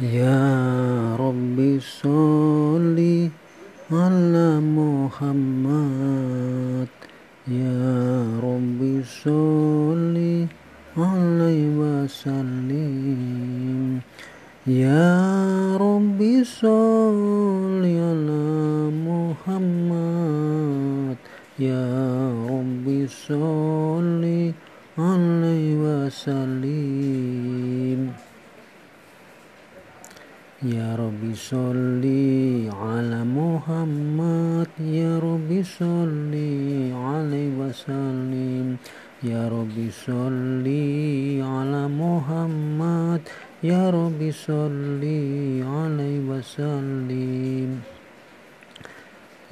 يا رب صل على محمد. يا رب صل عليه وسلم. يا رب صل على محمد. يا رب صل عليه وسلم. يا رب صل على محمد يا رب صل عليه وسلم. يا رب صل على محمد يا رب صل عليه وسلم.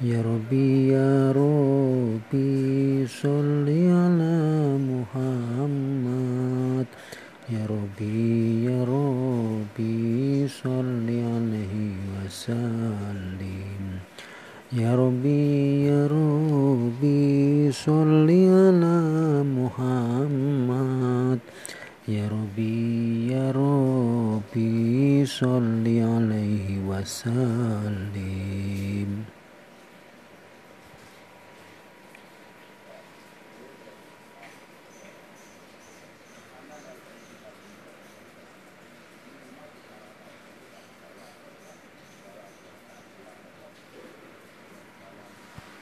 يا ربي يا ربي صل على محمد. يا ربي وسلم يا ربي يا ربي صل على محمد. يا ربي يا ربي صل عليه وسلم.